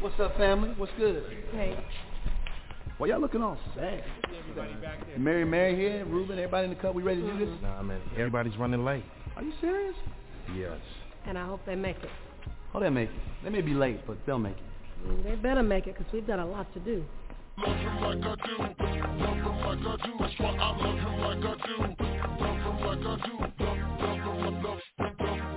What's up, family? What's good? Hey. Why y'all looking all sad? Mary, Mary here, Ruben, everybody in the cup. We ready to do this? Nah, man, everybody's running late. Are you serious? Yes. And I hope they make it. Oh, they'll make it. They may be late, but they'll make it. Mm, They better make it because we've got a lot to do. Giving Stop, stop, stop.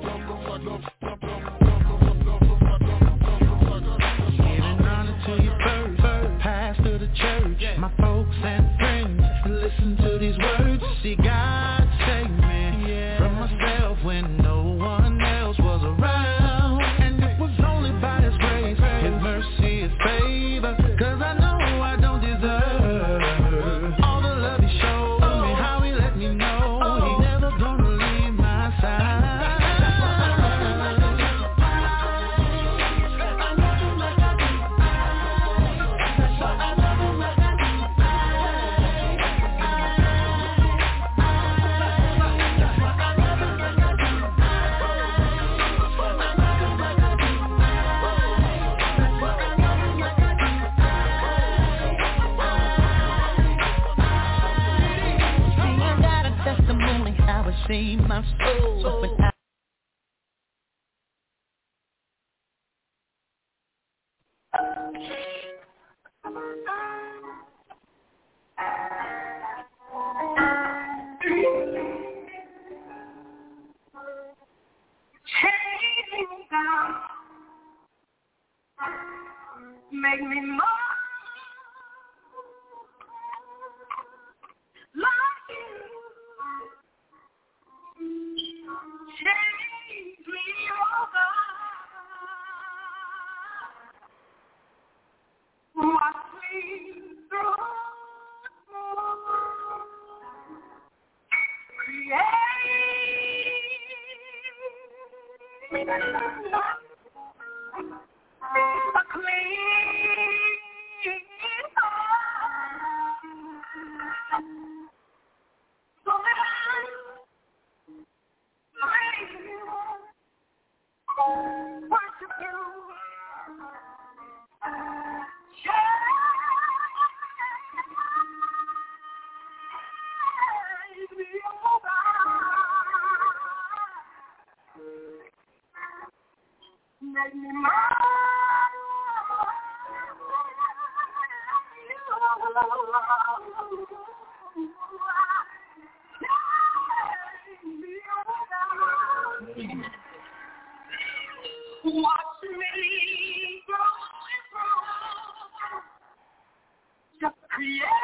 Just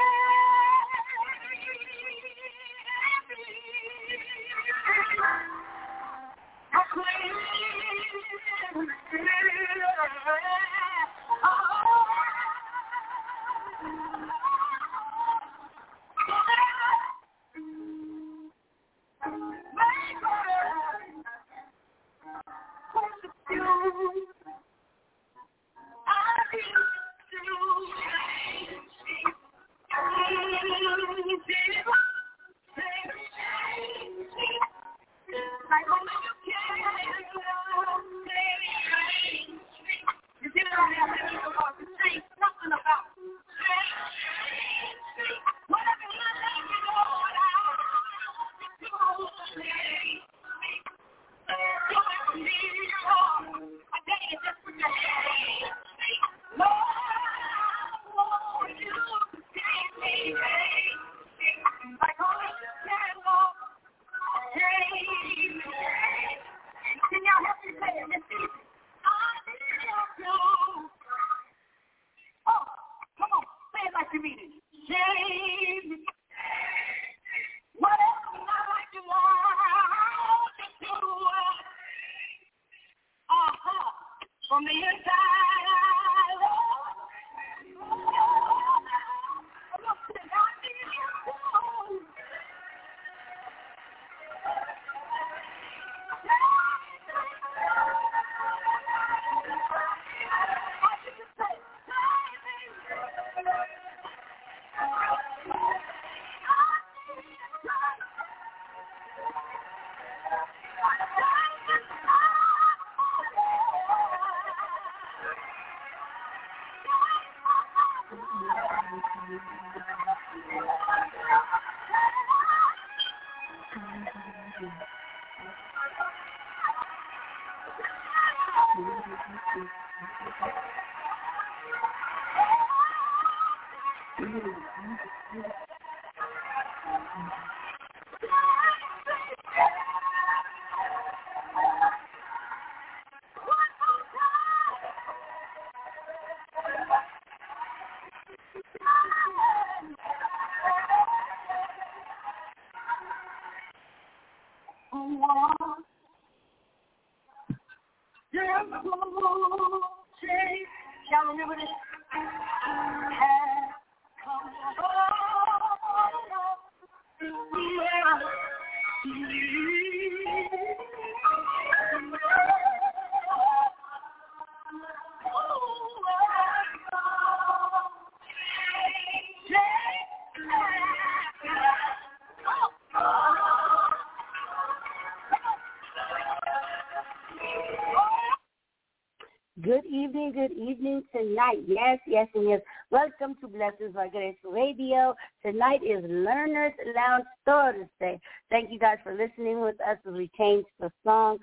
tonight. Yes, yes, and yes. Welcome to Blessings by Grace Radio. Tonight is Learners Lounge Thursday. Thank you guys for listening with us as we change the song.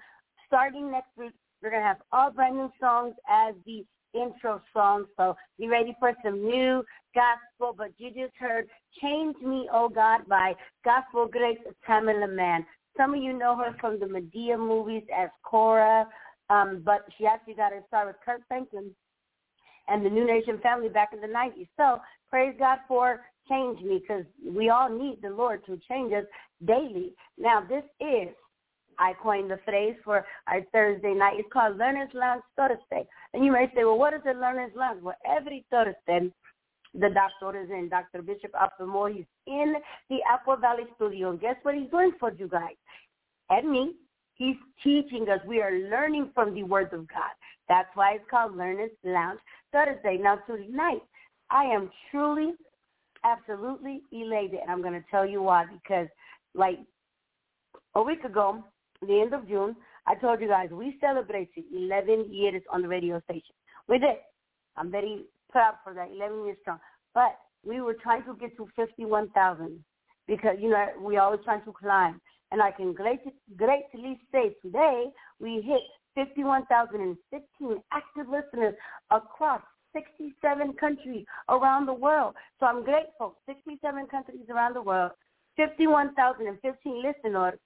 Starting next week, we're going to have all brand new songs as the intro song. So be ready for some new gospel. But you just heard Change Me, Oh God by Gospel Grace Tamela Mann. Some of you know her from the Madea movies as Cora. Um, but she actually got her start with Kirk Franklin and the Nu Nation family back in the 90s. So praise God for change me because we all need the Lord to change us daily. Now this is, I coined the phrase for our Thursday night. It's called Learner's Lounge Thursday. And you may say, well, what is a Learner's Lounge? Well, every Thursday, the doctor is in, Dr. Bishop Alphamore. He's in the Aqua Valley studio. And guess what he's doing for you guys? And me, He's teaching us. We are learning from the Word of God. That's why it's called Learners Lounge Thursday. Now, tonight, I am truly, absolutely elated, and I'm going to tell you why. Because, like, a week ago, the end of June, I told you guys we celebrated 11 years on the radio station. We did. I'm very proud for that, 11 years strong. But we were trying to get to 51,000 because, you know, we always trying to climb. And I can greatly, greatly say today we hit 51,016 active listeners across 67 countries around the world. So I'm grateful. 67 countries around the world, 51,015 listeners.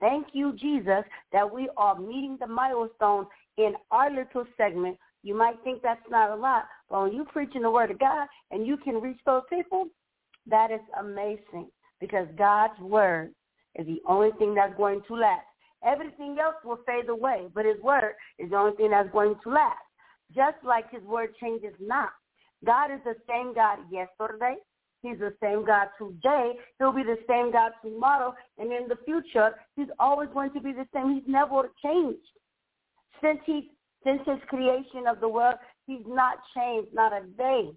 Thank you, Jesus, that we are meeting the milestone in our little segment. You might think that's not a lot, but when you're preaching the word of God and you can reach those people, that is amazing because God's word is the only thing that's going to last. Everything else will fade away, but his word is the only thing that's going to last. Just like his word changes not. God is the same God yesterday. He's the same God today. He'll be the same God tomorrow. And in the future, he's always going to be the same. He's never changed. Since he since his creation of the world, he's not changed, not a day.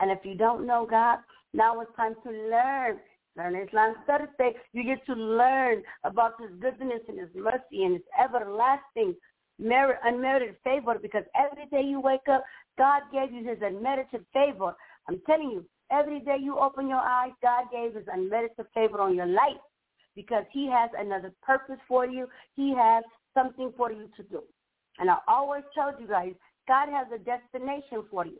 And if you don't know God, now it's time to learn. You get to learn about His goodness and His mercy and His everlasting merit, unmerited favor because every day you wake up, God gave you His unmerited favor. I'm telling you, every day you open your eyes, God gave His unmerited favor on your life because He has another purpose for you. He has something for you to do. And I always tell you guys, God has a destination for you.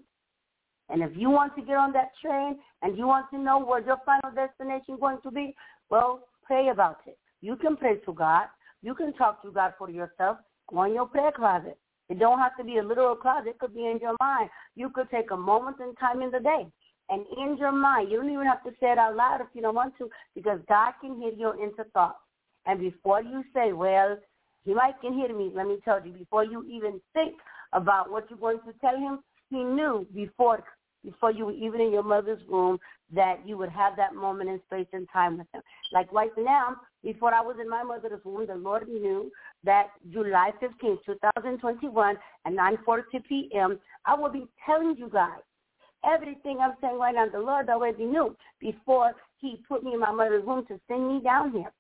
And if you want to get on that train and you want to know where your final destination is going to be, well, pray about it. You can pray to God. You can talk to God for yourself. Go in your prayer closet. It don't have to be a literal closet. It could be in your mind. You could take a moment in time in the day. And in your mind, you don't even have to say it out loud if you don't want to, because God can hear your inner thoughts. And before you say, well, He might can hear me. Let me tell you, before you even think about what you're going to tell him, he knew before before you were even in your mother's womb that you would have that moment in space and time with him. Like right now, before I was in my mother's womb, the Lord knew that July 15, 2021 at 9.42 p.m., I will be telling you guys everything I'm saying right now. The Lord already knew before he put me in my mother's womb to send me down here.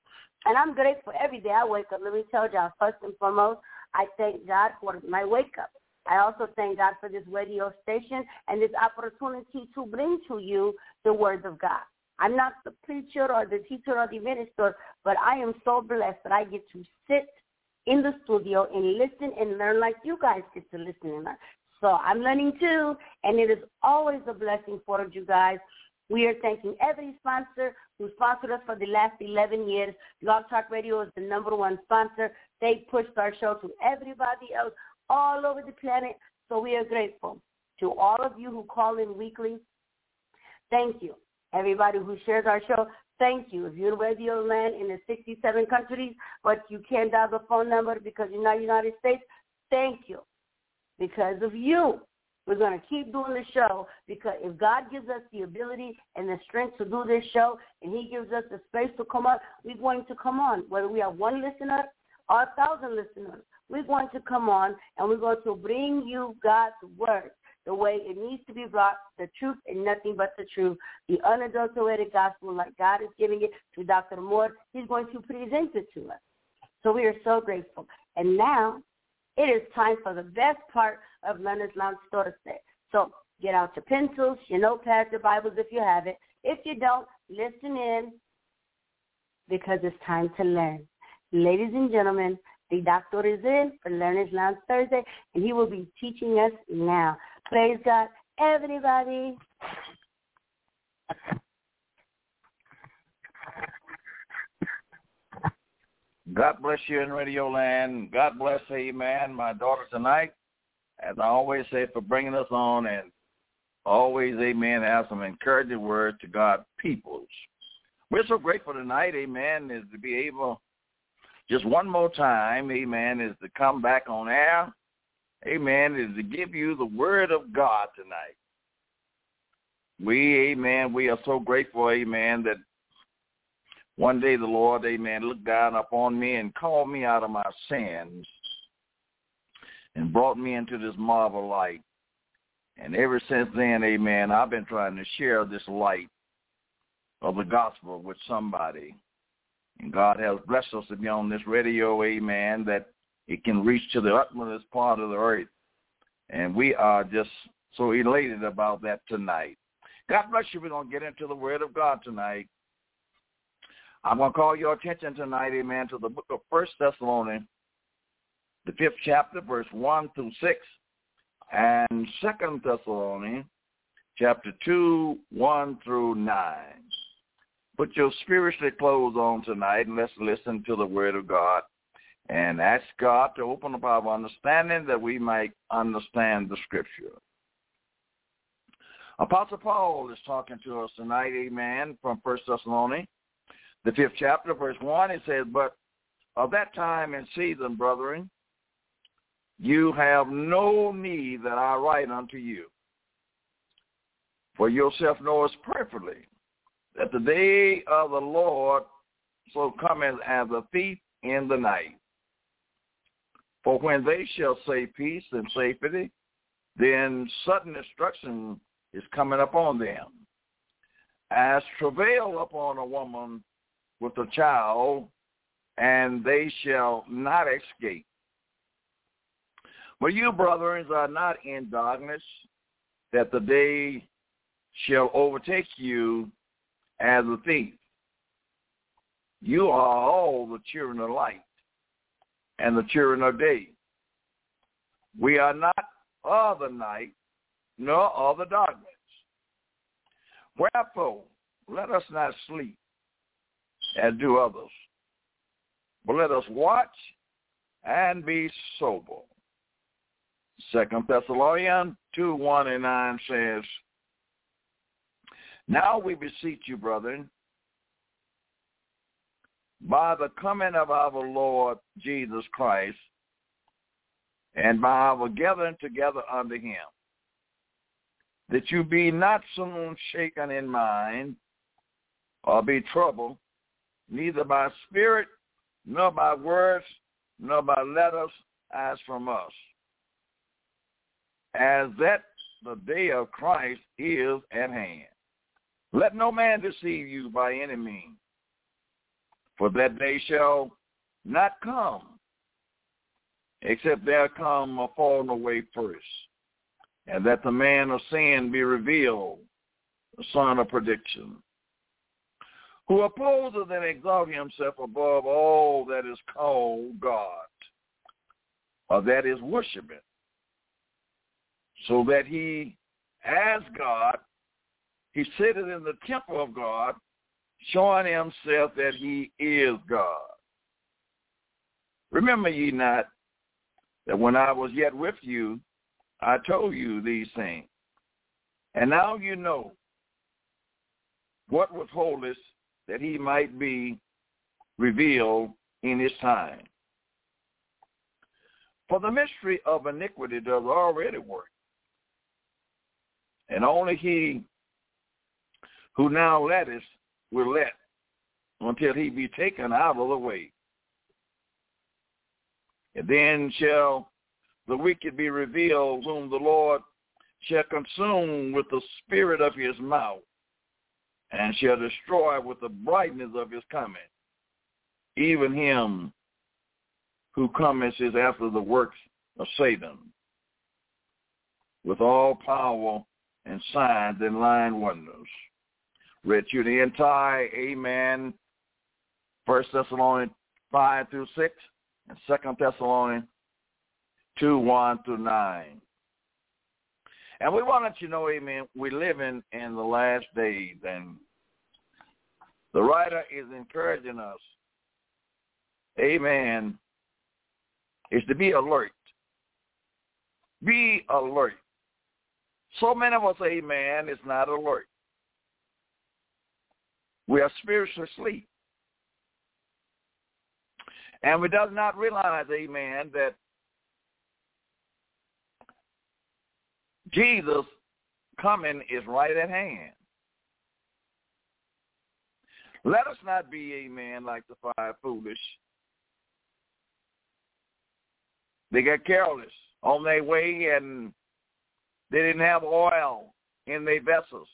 And I'm grateful every day I wake up. Let me tell y'all, first and foremost, I thank God for my wake up. I also thank God for this radio station and this opportunity to bring to you the word of God. I'm not the preacher or the teacher or the minister, but I am so blessed that I get to sit in the studio and listen and learn like you guys get to listen and learn. So I'm learning too, and it is always a blessing for you guys. We are thanking every sponsor who sponsored us for the last 11 years. Blog Talk Radio is the number one sponsor. They pushed our show to everybody else all over the planet. So we are grateful to all of you who call in weekly. Thank you. Everybody who shares our show, thank you. If you're in radio land in the 67 countries, but you can't dial the phone number because you're not United States, thank you. Because of you, we're going to keep doing the show because if God gives us the ability and the strength to do this show and he gives us the space to come on, we're going to come on. Whether we have one listener or a thousand listeners, we're going to come on and we're going to bring you God's word the way it needs to be brought, the truth and nothing but the truth, the unadulterated gospel like God is giving it to Dr. Moore. He's going to present it to us. So we are so grateful. And now it is time for the best part of Learner's Lounge Thursday. So get out your pencils, your notepads, your Bibles if you have it. If you don't, listen in because it's time to learn. Ladies and gentlemen, the doctor is in for Learner's Lounge Thursday, and he will be teaching us now. Praise God, everybody. God bless you in Radio Land. God bless, amen, my daughter tonight. As I always say, for bringing us on and always, amen, have some encouraging words to God peoples. We're so grateful tonight, amen, is to be able just one more time, amen, is to come back on air, amen, is to give you the word of God tonight. We, amen, we are so grateful, amen, that one day the Lord, amen, looked down upon me and called me out of my sins and brought me into this marvel light. And ever since then, amen, I've been trying to share this light of the gospel with somebody. And God has blessed us to be on this radio, amen, that it can reach to the utmost part of the earth. And we are just so elated about that tonight. God bless you. We're going to get into the Word of God tonight. I'm going to call your attention tonight, amen, to the book of First Thessalonians, the fifth chapter, verse 1 through 6, and Second Thessalonians, chapter 2, 1 through 9. Put your spiritual clothes on tonight and let's listen to the word of God and ask God to open up our understanding that we might understand the scripture. Apostle Paul is talking to us tonight, amen, from First Thessalonians the fifth chapter, verse 1, it says, But of that time and season, brethren, you have no need that I write unto you. For yourself knowest perfectly that the day of the Lord so cometh as a thief in the night. For when they shall say peace and safety, then sudden destruction is coming upon them. As travail upon a woman with a child, and they shall not escape. But you, brethren, are not in darkness, that the day shall overtake you as a thief. You are all the children of light and the children of day. We are not of the night, nor of the darkness. Wherefore, let us not sleep as do others. But let us watch and be sober. Second Thessalonians 2, 1 and 9 says, Now we beseech you, brethren, by the coming of our Lord Jesus Christ and by our gathering together unto him, that you be not soon shaken in mind or be troubled, neither by spirit, nor by words, nor by letters as from us, as that the day of Christ is at hand. Let no man deceive you by any means, for that day shall not come, except there come a falling away first, and that the man of sin be revealed, the son of perdition, who opposeth and exalts himself above all that is called God, or that is worshiping, so that he, as God, he sitteth in the temple of God, showing himself that he is God. Remember ye not that when I was yet with you, I told you these things. And now you know what was holiest that he might be revealed in his time. For the mystery of iniquity does already work. And only he who now letteth will let until he be taken out of the way. And then shall the wicked be revealed, whom the Lord shall consume with the spirit of his mouth, and shall destroy with the brightness of his coming. Even him who cometh is after the works of Satan, with all power and signs and lying wonders. Read you the entire Amen. First Thessalonians five through six and Second Thessalonians two one through nine. And we want you to know, Amen. We live living in the last days, and the writer is encouraging us, Amen, is to be alert. Be alert. So many of us, amen, is not alert. We are spiritually asleep. And we does not realize, amen, that Jesus coming is right at hand. Let us not be, amen, like the five foolish. They got careless on their way and they didn't have oil in their vessels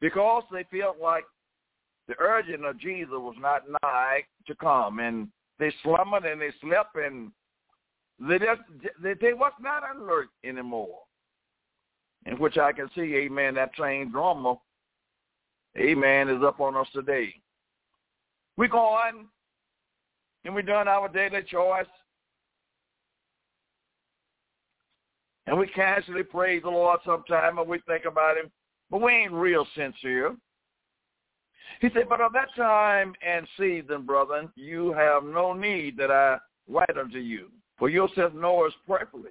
because they felt like the urging of Jesus was not nigh to come, and they slumbered and they slept, and they just they, they was not alert anymore. In which I can see, Amen, that trained drummer, Amen, is up on us today. We go on, and we done our daily chores. And we casually praise the Lord sometime and we think about him, but we ain't real sincere. He said, but of that time and season, brethren, you have no need that I write unto you. For yourself knowest perfectly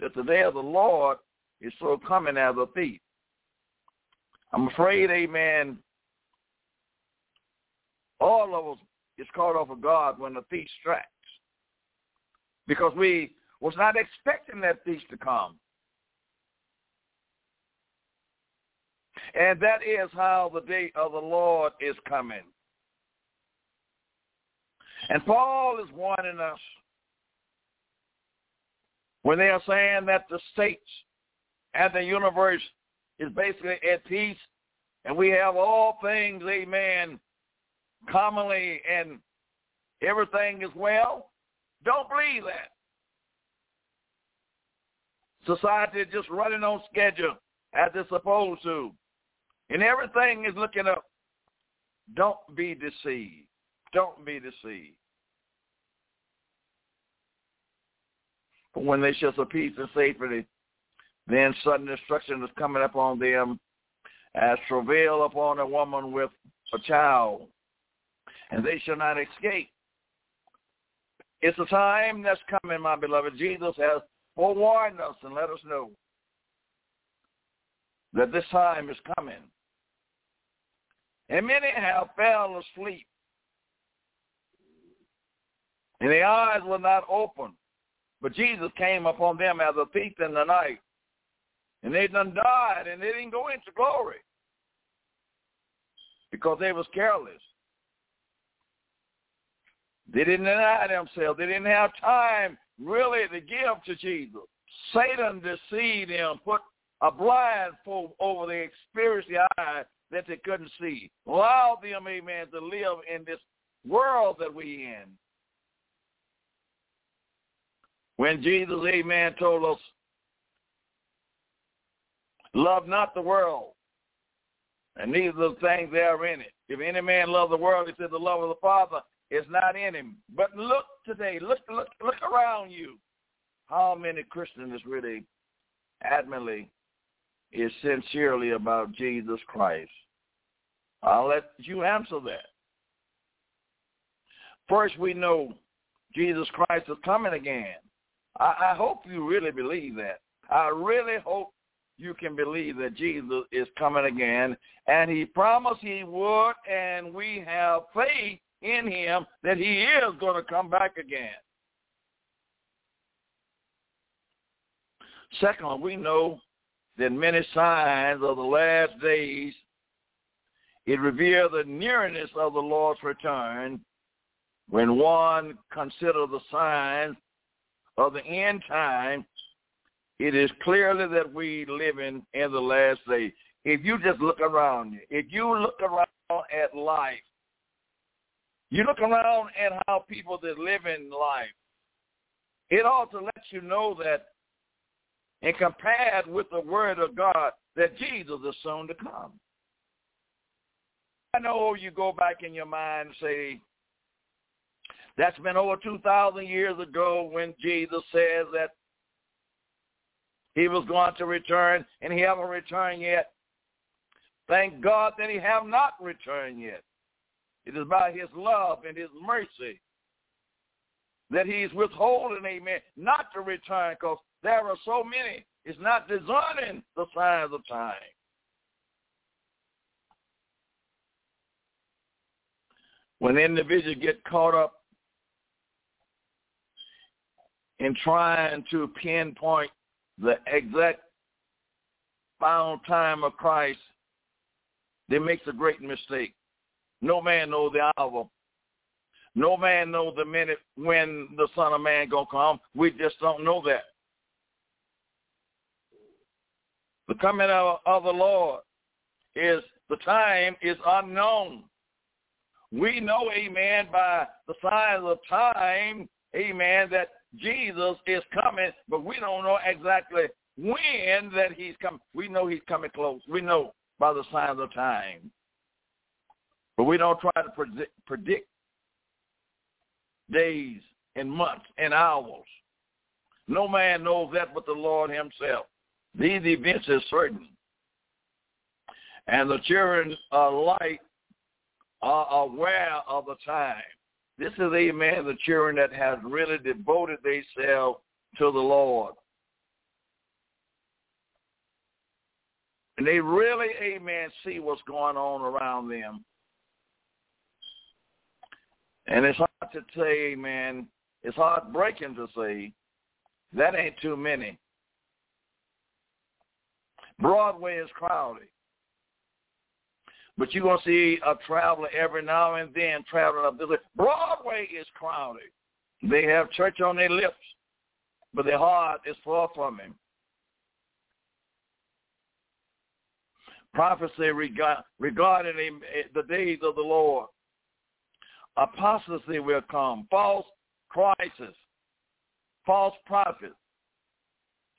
that the day of the Lord is so coming as a thief. I'm afraid, amen, all of us is caught off of God when the thief strikes. Because we was not expecting that thief to come. And that is how the day of the Lord is coming. And Paul is warning us when they are saying that the states and the universe is basically at peace and we have all things, amen, commonly and everything is well. Don't believe that. Society is just running on schedule as it's supposed to. And everything is looking up. Don't be deceived. Don't be deceived. But when they shall see peace and safety, then sudden destruction is coming upon them as travail upon a woman with a child, and they shall not escape. It's a time that's coming, my beloved. Jesus has forewarned us and let us know that this time is coming. And many have fell asleep and their eyes were not open. But Jesus came upon them as a thief in the night. And they done died, and they didn't go into glory because they was careless. They didn't deny themselves. They didn't have time really to give to Jesus. Satan deceived them, put a blindfold over their spiritual eye that they couldn't see. Allow them, amen, to live in this world that we in. When Jesus, amen, told us, love not the world, and neither the things that are in it. If any man love the world, he said the love of the Father is not in him. But look today, look, look, look around you. How many Christians is really adamantly is sincerely about Jesus Christ? I'll let you answer that. First, we know Jesus Christ is coming again. I, I hope you really believe that. I really hope you can believe that Jesus is coming again, and he promised he would, and we have faith in him that he is going to come back again. Second, we know that many signs of the last days, it reveals the nearness of the Lord's return when one considers the signs of the end time, it is clearly that we live in, in the last days. If you just look around you, if you look around at life, you look around at how people that live in life, it ought to let you know that and compared with the word of God that Jesus is soon to come. I know you go back in your mind and say, that's been over 2,000 years ago when Jesus says that he was going to return and he haven't returned yet. Thank God that he have not returned yet. It is by his love and his mercy that he's withholding, amen, not to return because there are so many. It's not discerning the signs of time. When individuals get caught up in trying to pinpoint the exact final time of Christ, they makes a great mistake. No man knows the hour. No man knows the minute when the Son of Man gonna come. We just don't know that. The coming of, of the Lord is the time is unknown. We know, amen, by the signs of time, amen, that Jesus is coming, but we don't know exactly when that he's coming. We know he's coming close. We know by the signs of time. But we don't try to predict, predict days and months and hours. No man knows that but the Lord himself. These events are certain. And the children of light are aware of the time. This is, amen, the children that has really devoted themselves to the Lord. And they really, amen, see what's going on around them. And it's hard to say, man, it's heartbreaking to say that ain't too many. Broadway is crowded. But you're going to see a traveler every now and then traveling up this. Way. Broadway is crowded. They have church on their lips, but their heart is far from him. Prophecy regarding the days of the Lord. Apostasy will come. False crisis. False prophets.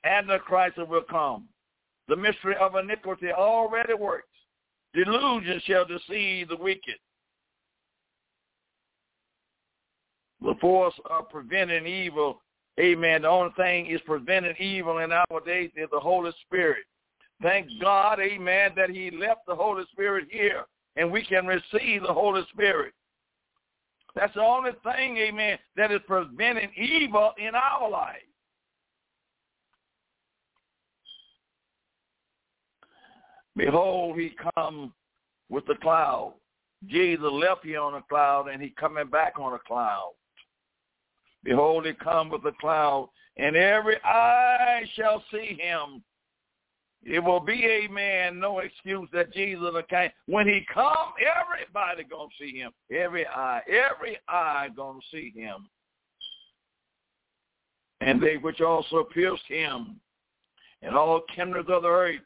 Antichrist will come. The mystery of iniquity already works. Delusion shall deceive the wicked. The force of preventing evil, amen, the only thing is preventing evil in our days is the Holy Spirit. Thank God, amen, that he left the Holy Spirit here and we can receive the Holy Spirit. That's the only thing, amen, that is preventing evil in our life. Behold, he come with the cloud. Jesus left here on a cloud, and he coming back on a cloud. Behold, he come with a cloud, and every eye shall see him. It will be, amen, no excuse that Jesus came. When he come, everybody to see him. Every eye, every eye to see him. And they which also pierced him, and all kindreds of the earth,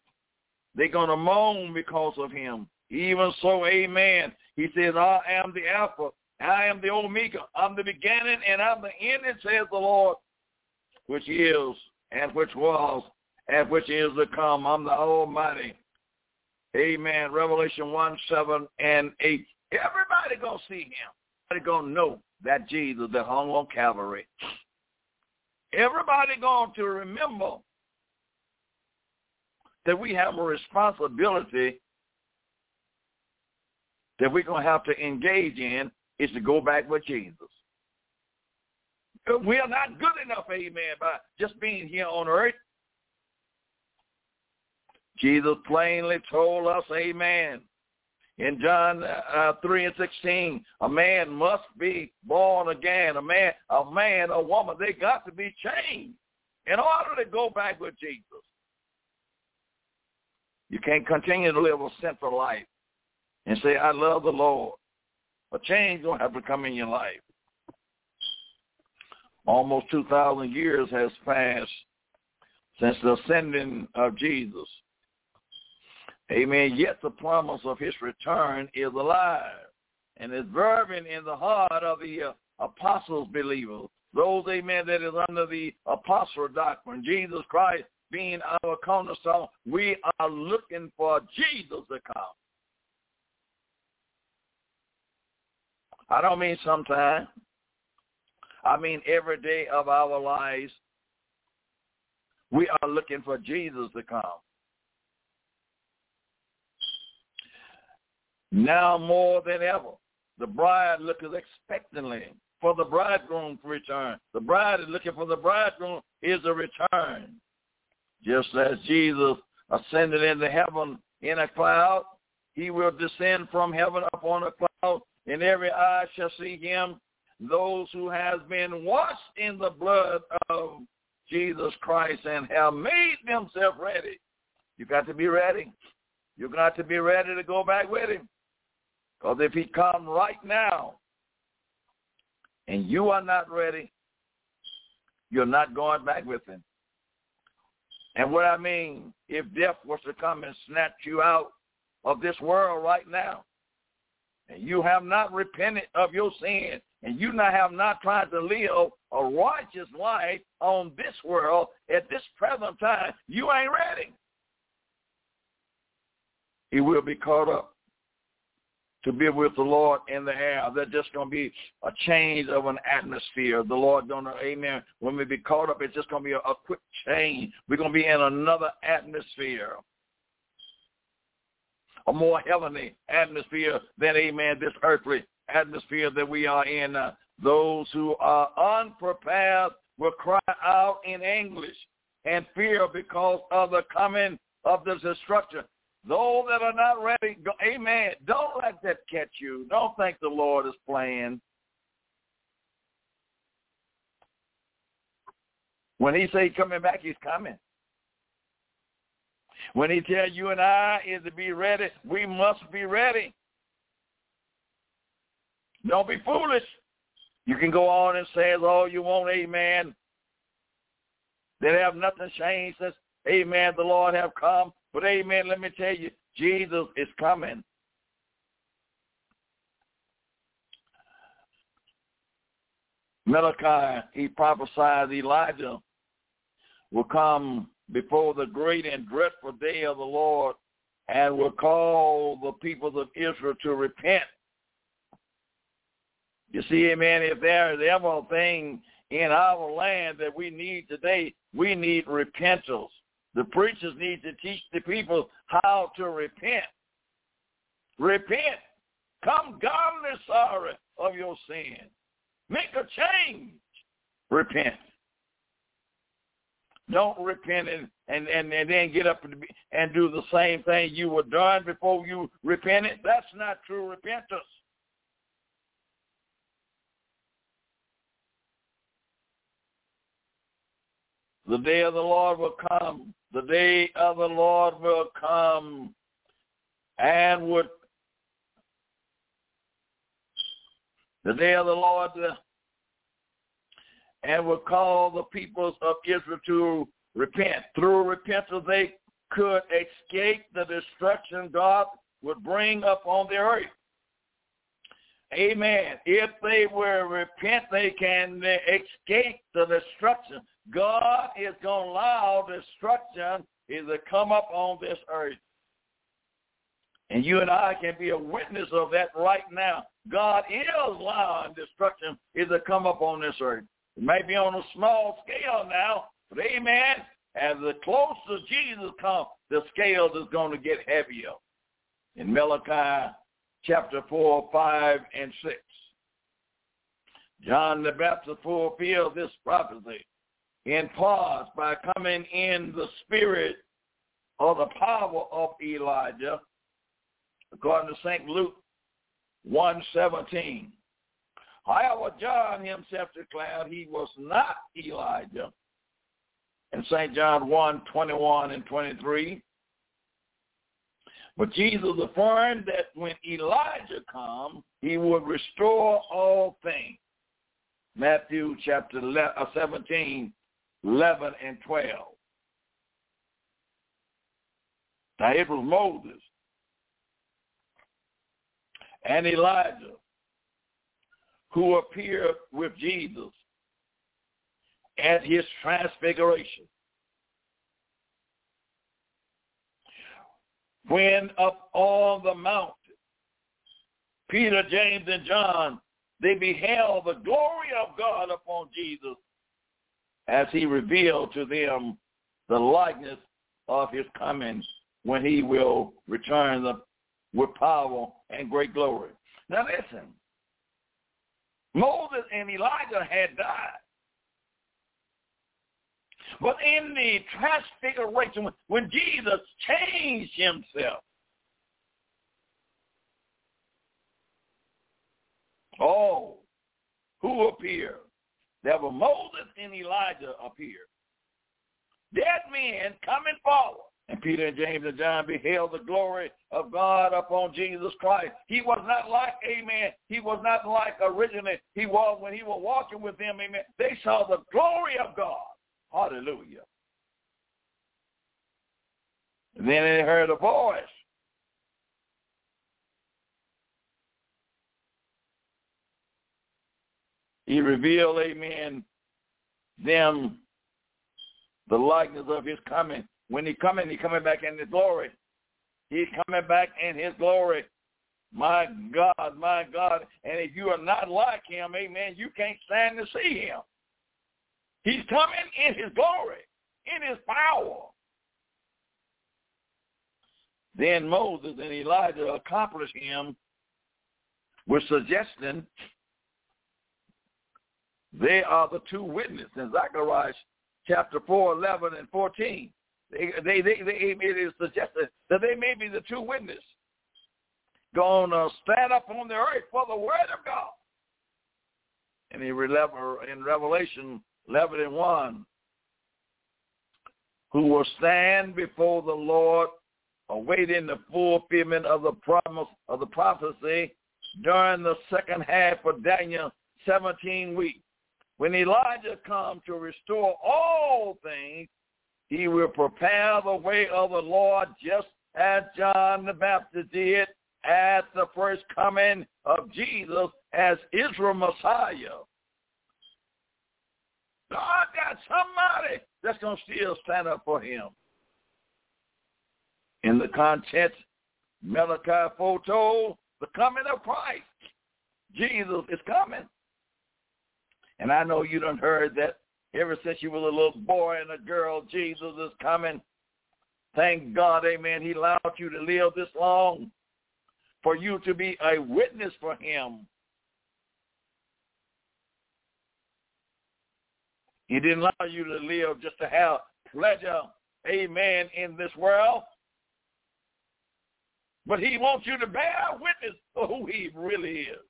they to moan because of him. Even so, amen. He says, I am the Alpha, I am the Omega. I'm the beginning and I'm the ending, says the Lord, which is and which was and which is to come. I'm the Almighty. Amen. Revelation 1, 7, and 8. Everybody going to see him. Everybody going to know that Jesus that hung on Calvary. Everybody going to remember that we have a responsibility that we're going to have to engage in is to go back with Jesus. We are not good enough, amen, by just being here on earth. Jesus plainly told us, amen, in John uh, 3 and 16, a man must be born again. A man, a man, a woman, they got to be changed in order to go back with Jesus. You can't continue to live a sinful life and say, I love the Lord. A change going to have to come in your life. Almost 2,000 years has passed since the ascending of Jesus. Amen. Yet the promise of his return is alive and is verbing in the heart of the uh, apostles believers. Those, amen, that is under the apostle doctrine. Jesus Christ being our cornerstone. We are looking for Jesus to come. I don't mean sometime. I mean every day of our lives. We are looking for Jesus to come. Now more than ever, the bride looketh expectantly for the bridegroom to return. The bride is looking for the bridegroom is a return. Just as Jesus ascended into heaven in a cloud, he will descend from heaven upon a cloud and every eye shall see him. Those who has been washed in the blood of Jesus Christ and have made themselves ready. You got to be ready. You got to be ready to go back with him. Because if he come right now and you are not ready, you're not going back with him. And what I mean, if death was to come and snatch you out of this world right now, and you have not repented of your sin, and you not have not tried to live a righteous life on this world at this present time, you ain't ready. He will be caught up to be with the Lord in the air. There's just going to be a change of an atmosphere. The Lord going to, amen, when we be caught up, it's just going to be a, a quick change. We're going to be in another atmosphere a more heavenly atmosphere than, amen, this earthly atmosphere that we are in. Uh, those who are unprepared will cry out in anguish and fear because of the coming of the destruction. Those that are not ready, go, amen, don't let that catch you. Don't think the Lord is playing. When he say coming back, he's coming. When he tell you and I is to be ready, we must be ready. Don't be foolish. You can go on and say as all you want, amen. They have nothing changed since, amen, the Lord have come. But amen, let me tell you, Jesus is coming. Malachi, he prophesied Elijah will come before the great and dreadful day of the Lord and will call the people of Israel to repent. You see, amen, if there is ever a thing in our land that we need today, we need repentance. The preachers need to teach the people how to repent. Repent. Come godly sorry of your sin. Make a change. Repent. Don't repent and, and, and, and then get up and, and do the same thing you were doing before you repented. That's not true repentance. The day of the Lord will come. The day of the Lord will come and would the day of the Lord and would call the peoples of Israel to repent. Through repentance they could escape the destruction God would bring upon the earth. Amen. If they will repent, they can escape the destruction. God is going to allow destruction is to come up on this earth. And you and I can be a witness of that right now. God is allowing destruction is to come up on this earth. It may be on a small scale now, but amen, as the closer Jesus comes, the scale is going to get heavier. In Malachi chapter 4, 5, and 6. John the Baptist fulfilled this prophecy in part by coming in the spirit or the power of Elijah, according to St. Luke 1.17. However, John himself declared he was not Elijah. In St. John 1, 21 and 23, but Jesus affirmed that when Elijah comes, he would restore all things. Matthew chapter uh, 17, 11 and 12. Now it was Moses and Elijah who appeared with Jesus at his transfiguration. when up on the mountain, Peter, James, and John, they beheld the glory of God upon Jesus as he revealed to them the likeness of his coming when he will return the, with power and great glory. Now listen, Moses and Elijah had died. But in the transfiguration, when Jesus changed himself, oh, who appeared? There were Moses and Elijah appeared. Dead men coming forward. And Peter and James and John beheld the glory of God upon Jesus Christ. He was not like, amen, he was not like originally he was when he was walking with them, amen. They saw the glory of God. Hallelujah. And then they heard a voice. He revealed, amen, them the likeness of his coming. When he coming, he coming back in his glory. He's coming back in his glory. My God, my God. And if you are not like him, amen, you can't stand to see him. He's coming in his glory, in his power. Then Moses and Elijah accomplished him with suggesting they are the two witnesses in Zechariah chapter 4, 11, and 14. They, they, they, they, it is suggested that they may be the two witnesses going to uh, stand up on the earth for the word of God. And in Revelation 11 and 1, who will stand before the Lord awaiting the fulfillment of the promise of the prophecy during the second half of Daniel 17 weeks. When Elijah comes to restore all things, he will prepare the way of the Lord just as John the Baptist did at the first coming of Jesus as Israel Messiah. God got somebody that's going to still stand up for him. In the context, Malachi foretold the coming of Christ. Jesus is coming. And I know you done heard that ever since you were a little boy and a girl, Jesus is coming. Thank God, amen, he allowed you to live this long for you to be a witness for him. He didn't allow you to live just to have pleasure, amen, in this world. But he wants you to bear witness of who he really is.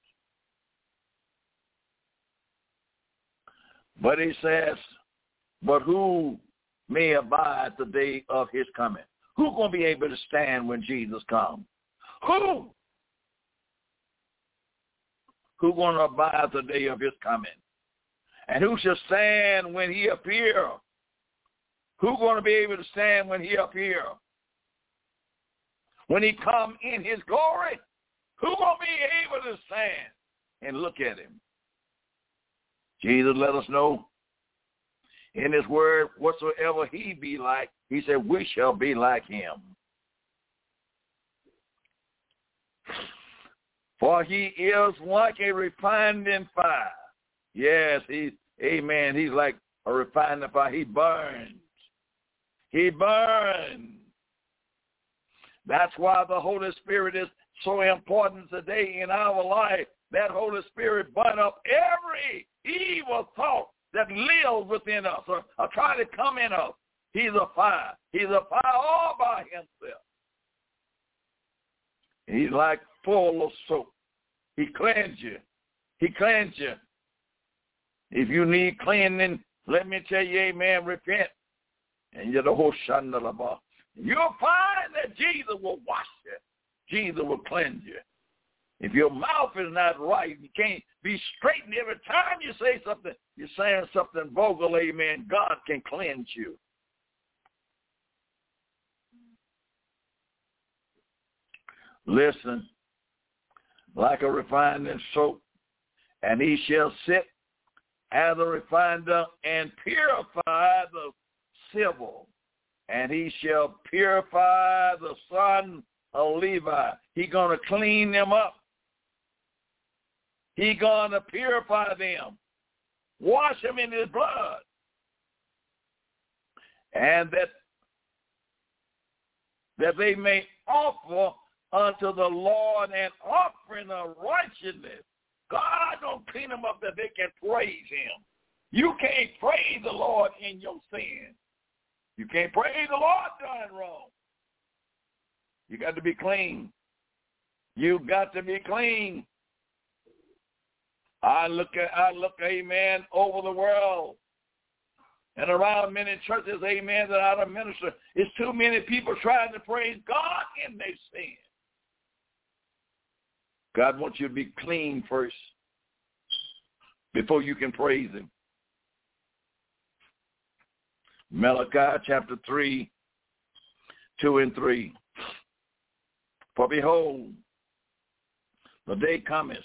But he says, but who may abide the day of his coming. Who going to be able to stand when Jesus comes? Who? Who going to abide the day of his coming? And who shall stand when he appear? Who going to be able to stand when he appear? When he come in his glory, who going to be able to stand and look at him? Jesus let us know in his word, whatsoever he be like, he said, we shall be like him. For he is like a refining fire. Yes, he, amen, he's like a refining fire. He burns. He burns. That's why the Holy Spirit is so important today in our life. That Holy Spirit burn up every evil thought that lives within us or, or try to come in us. He's a fire. He's a fire all by himself. He's like full of soap. He cleans you. He cleans you. If you need cleansing, let me tell you, amen, repent. And you're the whole shandalaba. You'll find that Jesus will wash you. Jesus will cleanse you. If your mouth is not right, you can't be straightened every time you say something. You're saying something vocal, amen. God can cleanse you. Listen, like a refining soap, and he shall sit as a refiner and purify the civil, and he shall purify the son of Levi. He gonna clean them up. He gonna purify them, wash them in his blood, and that that they may offer unto the Lord an offering of righteousness. God don't clean them up that they can praise him. You can't praise the Lord in your sin. You can't praise the Lord doing wrong. You got to be clean. You got to be clean. I look at I look, amen, over the world and around many churches, amen, that I don't minister. It's too many people trying to praise God in their sin. God wants you to be clean first before you can praise him. Malachi chapter 3, 2 and 3. For behold, the day cometh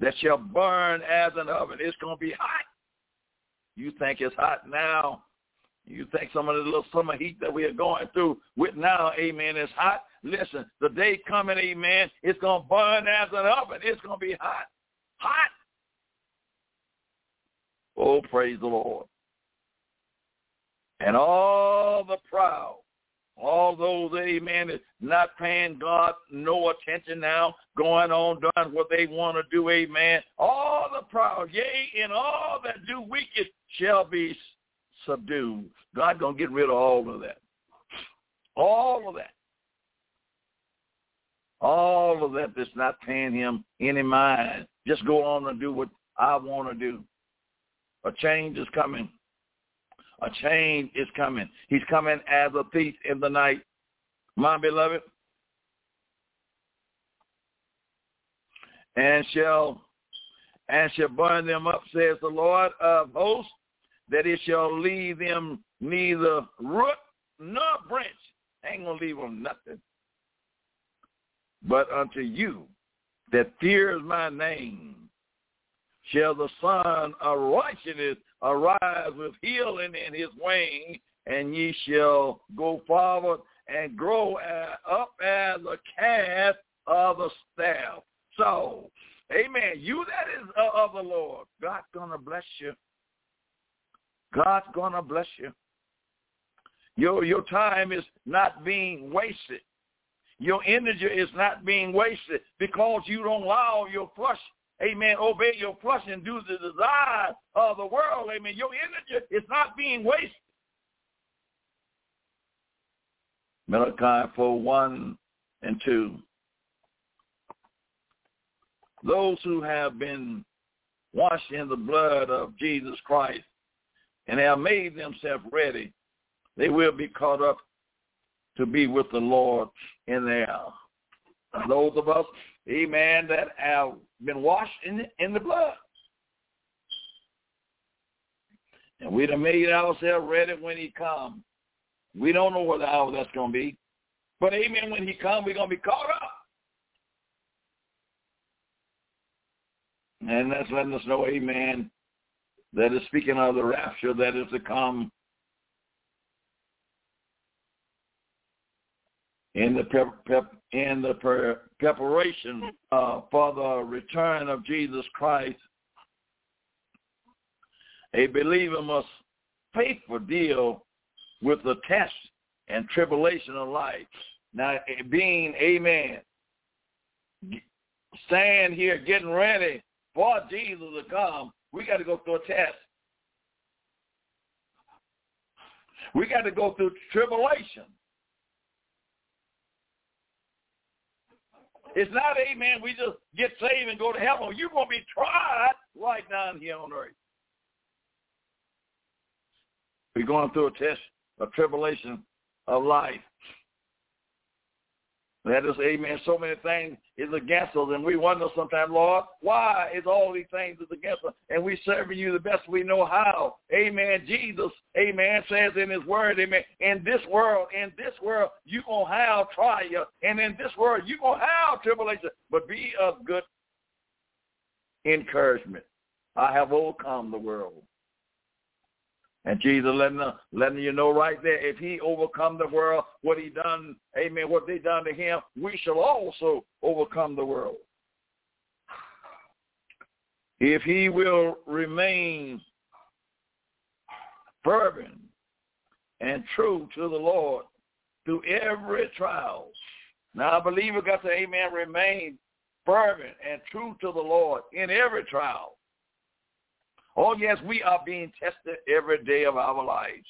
that shall burn as an oven. It's going to be hot. You think it's hot now. You think some of the little summer heat that we are going through with now, amen, is hot. Listen, the day coming, amen, it's going to burn as an oven. It's going to be hot. Hot. Oh, praise the Lord. And all the proud, all those, amen, is not paying God no attention now, going on doing what they want to do, amen. All the proud, yea, and all that do wicked shall be subdued. God going to get rid of all of that. All of that. All of that that's not paying him any mind. Just go on and do what I want to do. A change is coming. A change is coming. He's coming as a thief in the night. My beloved. And shall and shall burn them up, says the Lord of hosts, that it shall leave them neither root nor branch. Ain't gonna leave them nothing. But unto you that fears my name shall the Son of righteousness arise with healing in his wing, and ye shall go forward and grow up as a calf of the staff. So, amen. You that is of the Lord, God's going to bless you. God's going to bless you. Your, your time is not being wasted. Your energy is not being wasted because you don't allow your flesh amen, obey your flesh and do the desires of the world, amen, your energy is not being wasted. Malachi 4, 1 and 2. Those who have been washed in the blood of Jesus Christ, and have made themselves ready, they will be caught up to be with the Lord in there. Those of us, amen, that have been washed in the, in the blood. And we'd have made ourselves ready when he comes. We don't know what the hour that's going to be. But amen, when he comes, we're going to be caught up. And that's letting us know, amen, that is speaking of the rapture that is to come in the in the pre- preparation uh, for the return of Jesus Christ. A believer must faithfully deal with the test and tribulation of life. Now, being, amen, stand here getting ready for Jesus to come, we got to go through a test. We got to go through tribulation. It's not, amen, we just get saved and go to heaven. You're going to be tried right down here on earth. We're going through a test, a tribulation of life. That is, amen, so many things is against us, and we wonder sometimes, Lord, why is all these things is against us? And we serving you the best we know how. Amen. Jesus, amen, says in his word, amen, in this world, in this world, you're going to have trial, and in this world, you're going to have tribulation, but be of good encouragement. I have overcome the world. And Jesus letting, letting you know right there, if he overcome the world, what he done, amen, what they done to him, we shall also overcome the world. If he will remain fervent and true to the Lord through every trial. Now, I believe we got to, amen, remain fervent and true to the Lord in every trial. Oh, yes, we are being tested every day of our lives.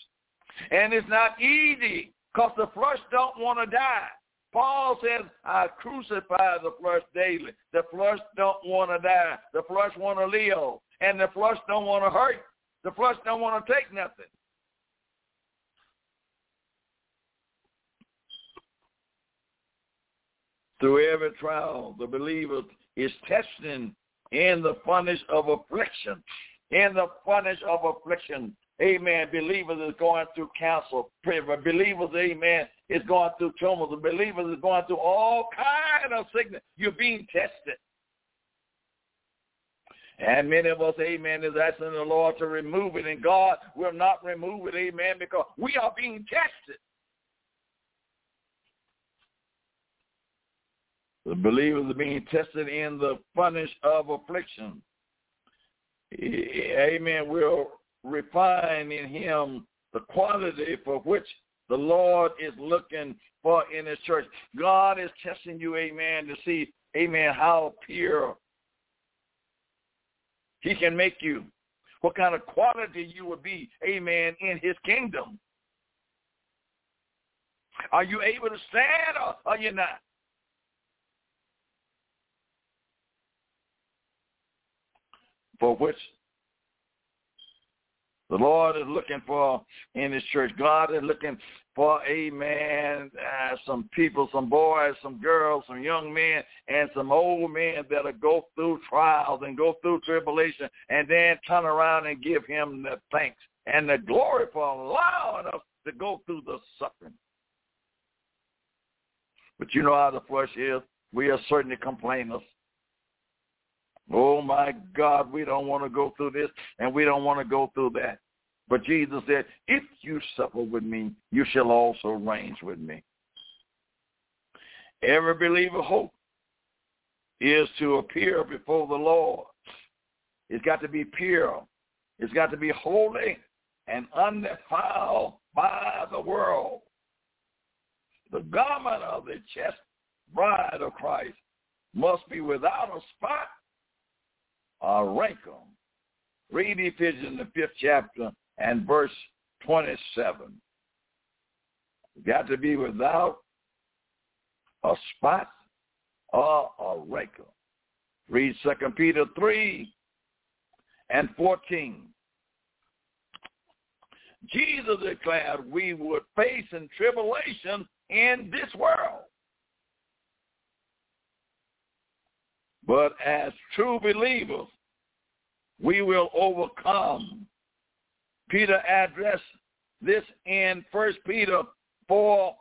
And it's not easy because the flesh don't want to die. Paul says, I crucify the flesh daily. The flesh don't want to die. The flesh want to live. And the flesh don't want to hurt. The flesh don't want to take nothing. Through every trial, the believer is testing in the furnace of affliction in the furnace of affliction. Amen. Believers is going through counsel. Believers, amen, is going through tumors. Believers is going through all kind of sickness. You're being tested. And many of us, amen, is asking the Lord to remove it. And God will not remove it, amen, because we are being tested. The believers are being tested in the furnace of affliction Eh, amen, will refine in him the quality for which the Lord is looking for in his church. God is testing you, amen, to see, amen, how pure he can make you. What kind of quality you will be, amen, in his kingdom. Are you able to stand or are you not? For which the Lord is looking for in his church. God is looking for, amen, uh, some people, some boys, some girls, some young men, and some old men that'll go through trials and go through tribulation and then turn around and give him the thanks and the glory for allowing us to go through the suffering. But you know how the flesh is. We are certainly complainers. Oh my God, we don't want to go through this and we don't want to go through that. But Jesus said, if you suffer with me, you shall also reign with me. Every believer hope is to appear before the Lord. It's got to be pure. It's got to be holy and undefiled by the world. The garment of the chest bride of Christ must be without a spot uh, rank them. Read Ephesians, the fifth chapter and verse 27. Got to be without a spot or a wrinkle. Read Second Peter 3 and 14. Jesus declared we would face in tribulation in this world. But as true believers, we will overcome. Peter addressed this in 1 Peter 4,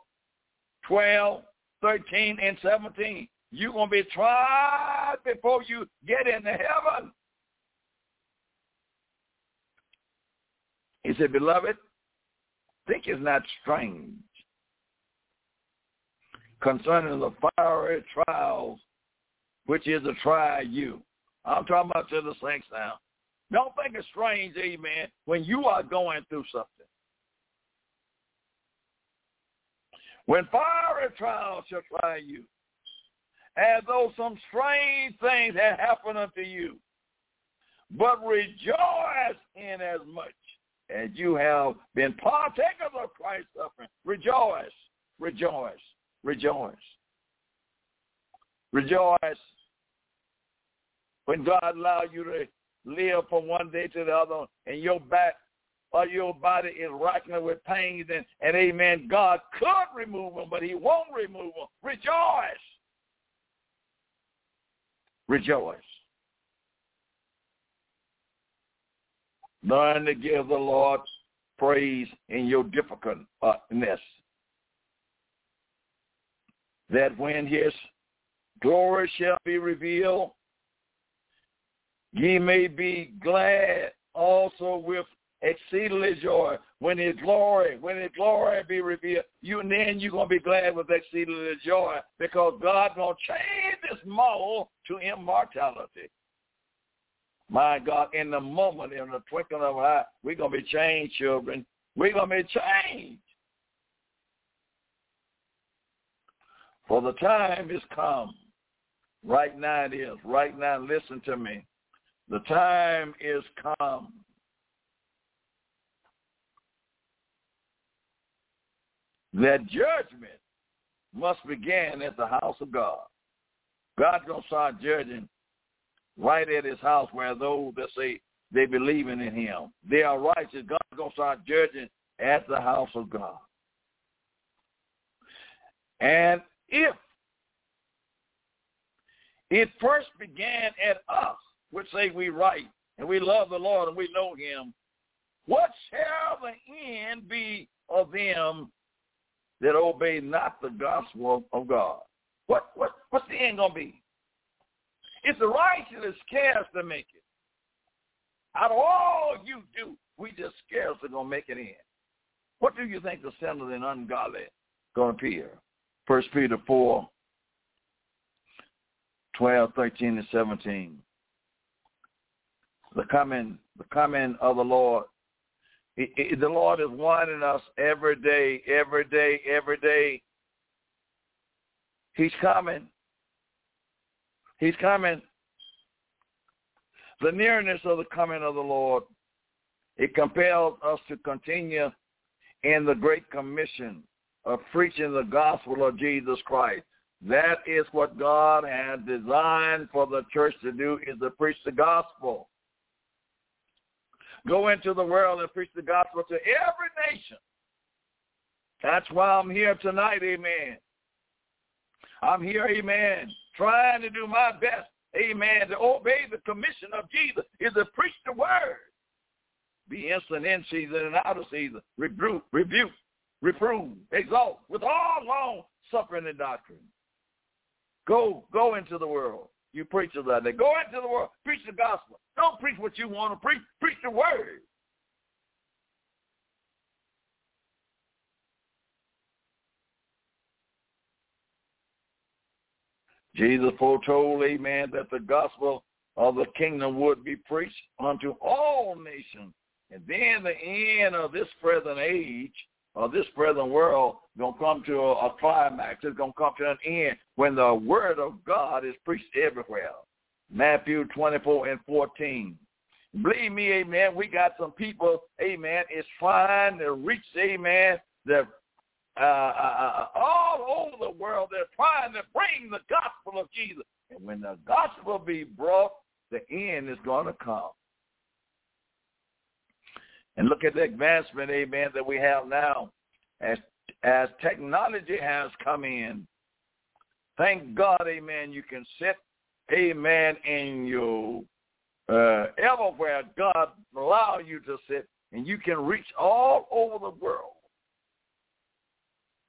12, 13, and 17. You're going to be tried before you get into heaven. He said, Beloved, think it's not strange concerning the fiery trials which is to try you. I'm talking about to the saints now. Don't think it's strange, amen, when you are going through something. When fiery trials shall try you, as though some strange things had happened unto you. But rejoice in as much as you have been partakers of Christ's suffering. Rejoice, rejoice, rejoice. Rejoice when God allowed you to live from one day to the other and your back or your body is racking with pains and, and amen, God could remove them, but he won't remove them. Rejoice. Rejoice. Learn to give the Lord praise in your difficultness. That when his glory shall be revealed, Ye may be glad also with exceedingly joy when his glory, when his glory be revealed. You and then you're gonna be glad with exceedingly joy because God's gonna change this mold to immortality. My God, in the moment, in the twinkling of an eye, we're gonna be changed, children. We're gonna be changed. For the time is come. Right now it is. Right now, listen to me. The time is come. That judgment must begin at the house of God. God's going to start judging right at his house where those that say they believe in him. They are righteous. God's going to start judging at the house of God. And if it first began at us, which say we right and we love the Lord and we know him, what shall the end be of them that obey not the gospel of God? What what what's the end gonna be? It's the righteous cares to make it, out of all you do, we just scarcely gonna make it in. What do you think the sinner and ungodly gonna appear? First Peter four, 12, 13, and 17 the coming the coming of the Lord. It, it, the Lord is warning us every day, every day, every day. He's coming. He's coming. The nearness of the coming of the Lord, it compels us to continue in the Great Commission of preaching the gospel of Jesus Christ. That is what God has designed for the church to do is to preach the gospel. Go into the world and preach the gospel to every nation. That's why I'm here tonight, amen. I'm here, amen, trying to do my best, amen, to obey the commission of Jesus is to preach the word. Be instant in season and out of season. Rebuke, rebuke, reprove, exalt with all long suffering and doctrine. Go, go into the world. You preachers out there. Go into the world. Preach the gospel. Don't preach what you want to preach. Preach the word. Jesus foretold, amen, that the gospel of the kingdom would be preached unto all nations. And then the end of this present age uh, this present world going to come to a, a climax. It's going to come to an end when the word of God is preached everywhere. Matthew 24 and 14. Believe me, amen, we got some people, amen, is trying to reach, amen, the uh, uh, uh, all over the world. They're trying to bring the gospel of Jesus. And when the gospel be brought, the end is going to come. And look at the advancement, amen, that we have now as as technology has come in. Thank God, amen, you can sit, amen, in your uh, everywhere God allow you to sit, and you can reach all over the world.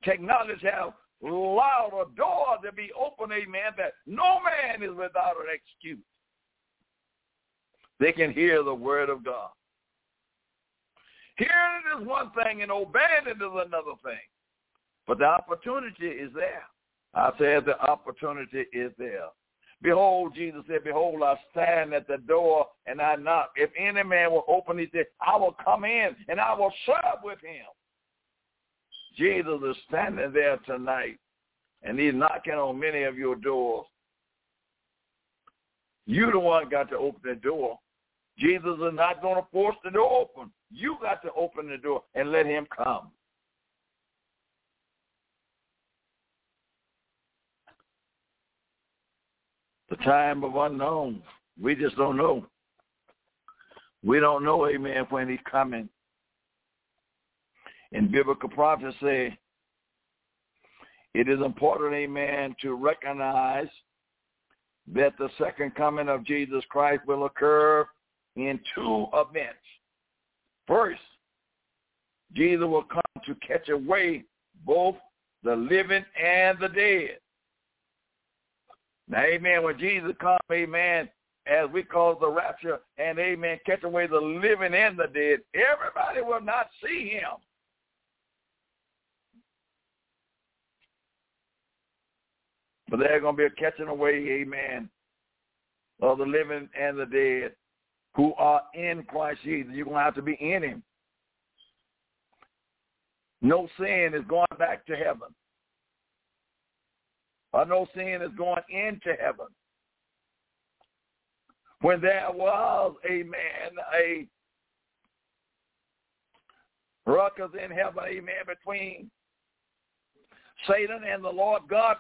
Technology has allowed a door to be open, amen, that no man is without an excuse. They can hear the word of God. Hearing it is one thing and obeying it is another thing. But the opportunity is there. I said the opportunity is there. Behold, Jesus said, Behold, I stand at the door and I knock. If any man will open, he door, I will come in and I will serve with him. Jesus is standing there tonight and he's knocking on many of your doors. You the one got to open the door. Jesus is not going to force the door open. You got to open the door and let him come. The time of unknown. We just don't know. We don't know, amen, when he's coming. In biblical prophecy, it is important, amen, to recognize that the second coming of Jesus Christ will occur in two events. First, Jesus will come to catch away both the living and the dead. Now, amen, when Jesus comes, amen, as we call the rapture, and amen, catch away the living and the dead, everybody will not see him. But there's going to be a catching away, amen, of the living and the dead who are in Christ Jesus. You're going to have to be in him. No sin is going back to heaven. Or no sin is going into heaven. When there was, amen, a ruckus in heaven, amen, between Satan and the Lord God,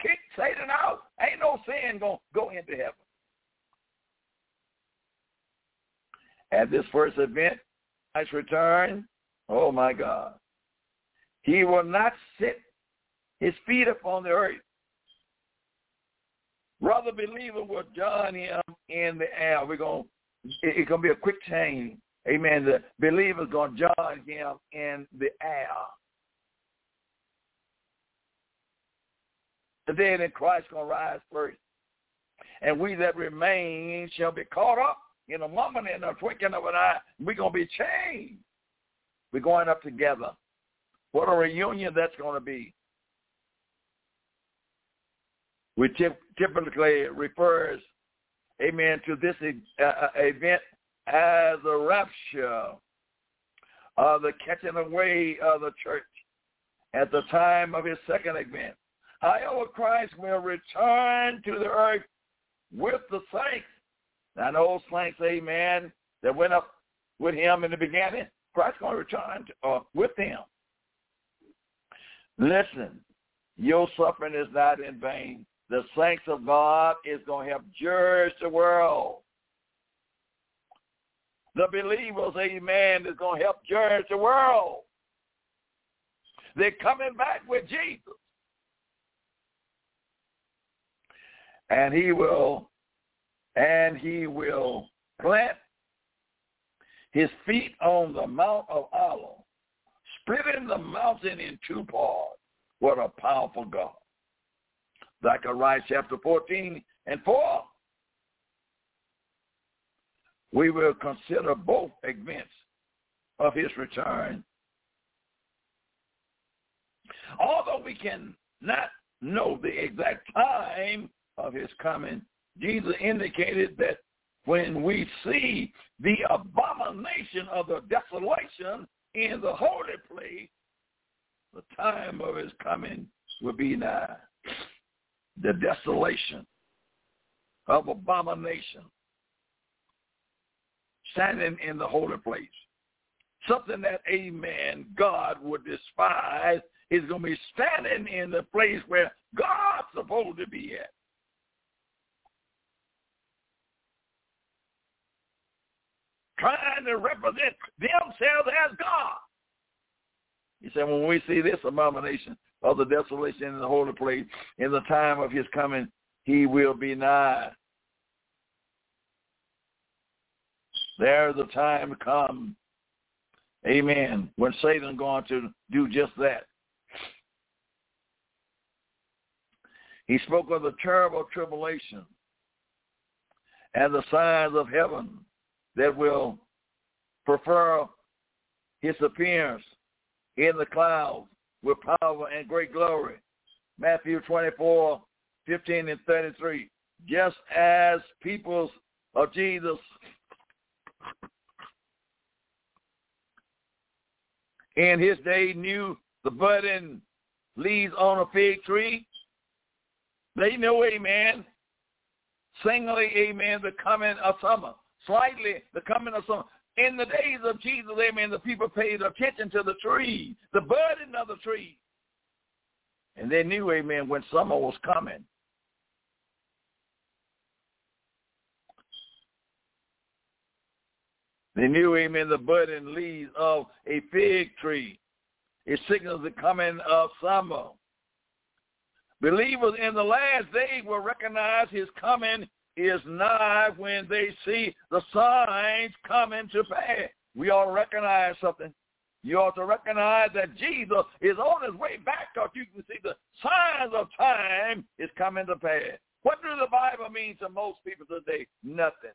kick Satan out. Ain't no sin going to go into heaven. At this first event, Christ's return, oh my God, he will not sit his feet upon the earth. Brother believer will join him in the air. We're going it's going to be a quick change. Amen. The believer's to join him in the air. The dead in Christ going to rise first. And we that remain shall be caught up in a moment, in a twinkling of an eye. We're going to be changed. We're going up together. What a reunion that's going to be. We typically refers, amen, to this uh, event as a rapture, uh, the catching away of the church at the time of his second advent. However, Christ will return to the earth with the saints. Now, those saints, amen, that went up with him in the beginning, Christ's going to return to, uh, with them. Listen, your suffering is not in vain. The saints of God is going to help judge the world. The believers, amen, is going to help judge the world. They're coming back with Jesus. And he will, and he will plant his feet on the Mount of Olives, splitting the mountain in two parts. What a powerful God. Zechariah chapter 14 and 4. We will consider both events of his return. Although we can not know the exact time of his coming, Jesus indicated that when we see the abomination of the desolation in the holy place, the time of his coming will be nigh. The desolation of abomination standing in the holy place. Something that, amen, God would despise is going to be standing in the place where God's supposed to be at. Trying to represent themselves as God. He said, when we see this abomination of the desolation in the holy place, in the time of his coming, he will be nigh. There the time come, amen, when Satan's going to do just that. He spoke of the terrible tribulation and the signs of heaven that will prefer his appearance in the clouds with power and great glory. Matthew 24, 15 and 33. Just as peoples of Jesus in his day knew the budding leaves on a fig tree, they know, amen, singly, amen, the coming of summer. Slightly, the coming of summer. In the days of Jesus, amen, the people paid attention to the tree, the budding of the tree. And they knew, amen, when summer was coming. They knew, amen, the budding leaves of a fig tree. It signals the coming of summer. Believers in the last days will recognize his coming is nigh when they see the signs coming to pass. We ought to recognize something. You ought to recognize that Jesus is on his way back because you can see the signs of time is coming to pass. What does the Bible mean to most people today? Nothing.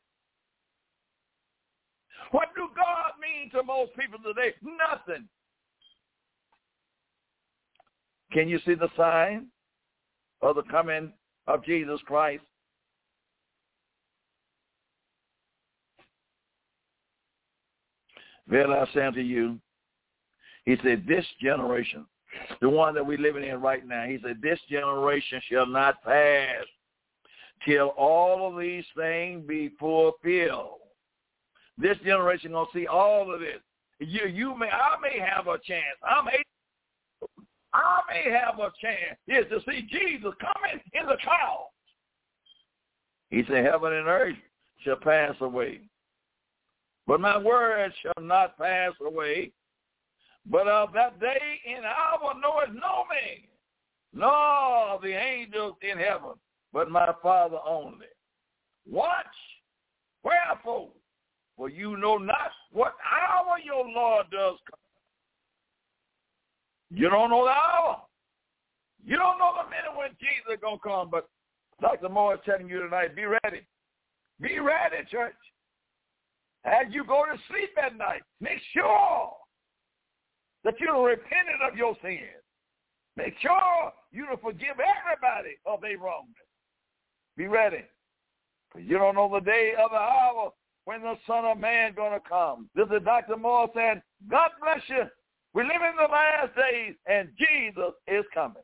What do God mean to most people today? Nothing. Can you see the sign of the coming of Jesus Christ? Well, I say unto you, he said, this generation, the one that we're living in right now, he said, this generation shall not pass till all of these things be fulfilled. This generation gonna see all of this. You, you may, I may have a chance. I may, I may have a chance is to see Jesus coming in the clouds. He said, heaven and earth shall pass away, but my words shall not pass away. But of that day and hour knoweth no man, nor the angels in heaven, but my Father only. Watch, wherefore, for you know not what hour your Lord does come. You don't know the hour. You don't know the minute when Jesus is going to come, but Dr. Moore is telling you tonight, be ready. Be ready, church. As you go to sleep at night, make sure that you have repented of your sins. Make sure you forgive everybody of their wrongness. Be ready. Because you don't know the day of the hour when the Son of Man going to come. This is Dr. Moore saying, God bless you. We live in the last days, and Jesus is coming.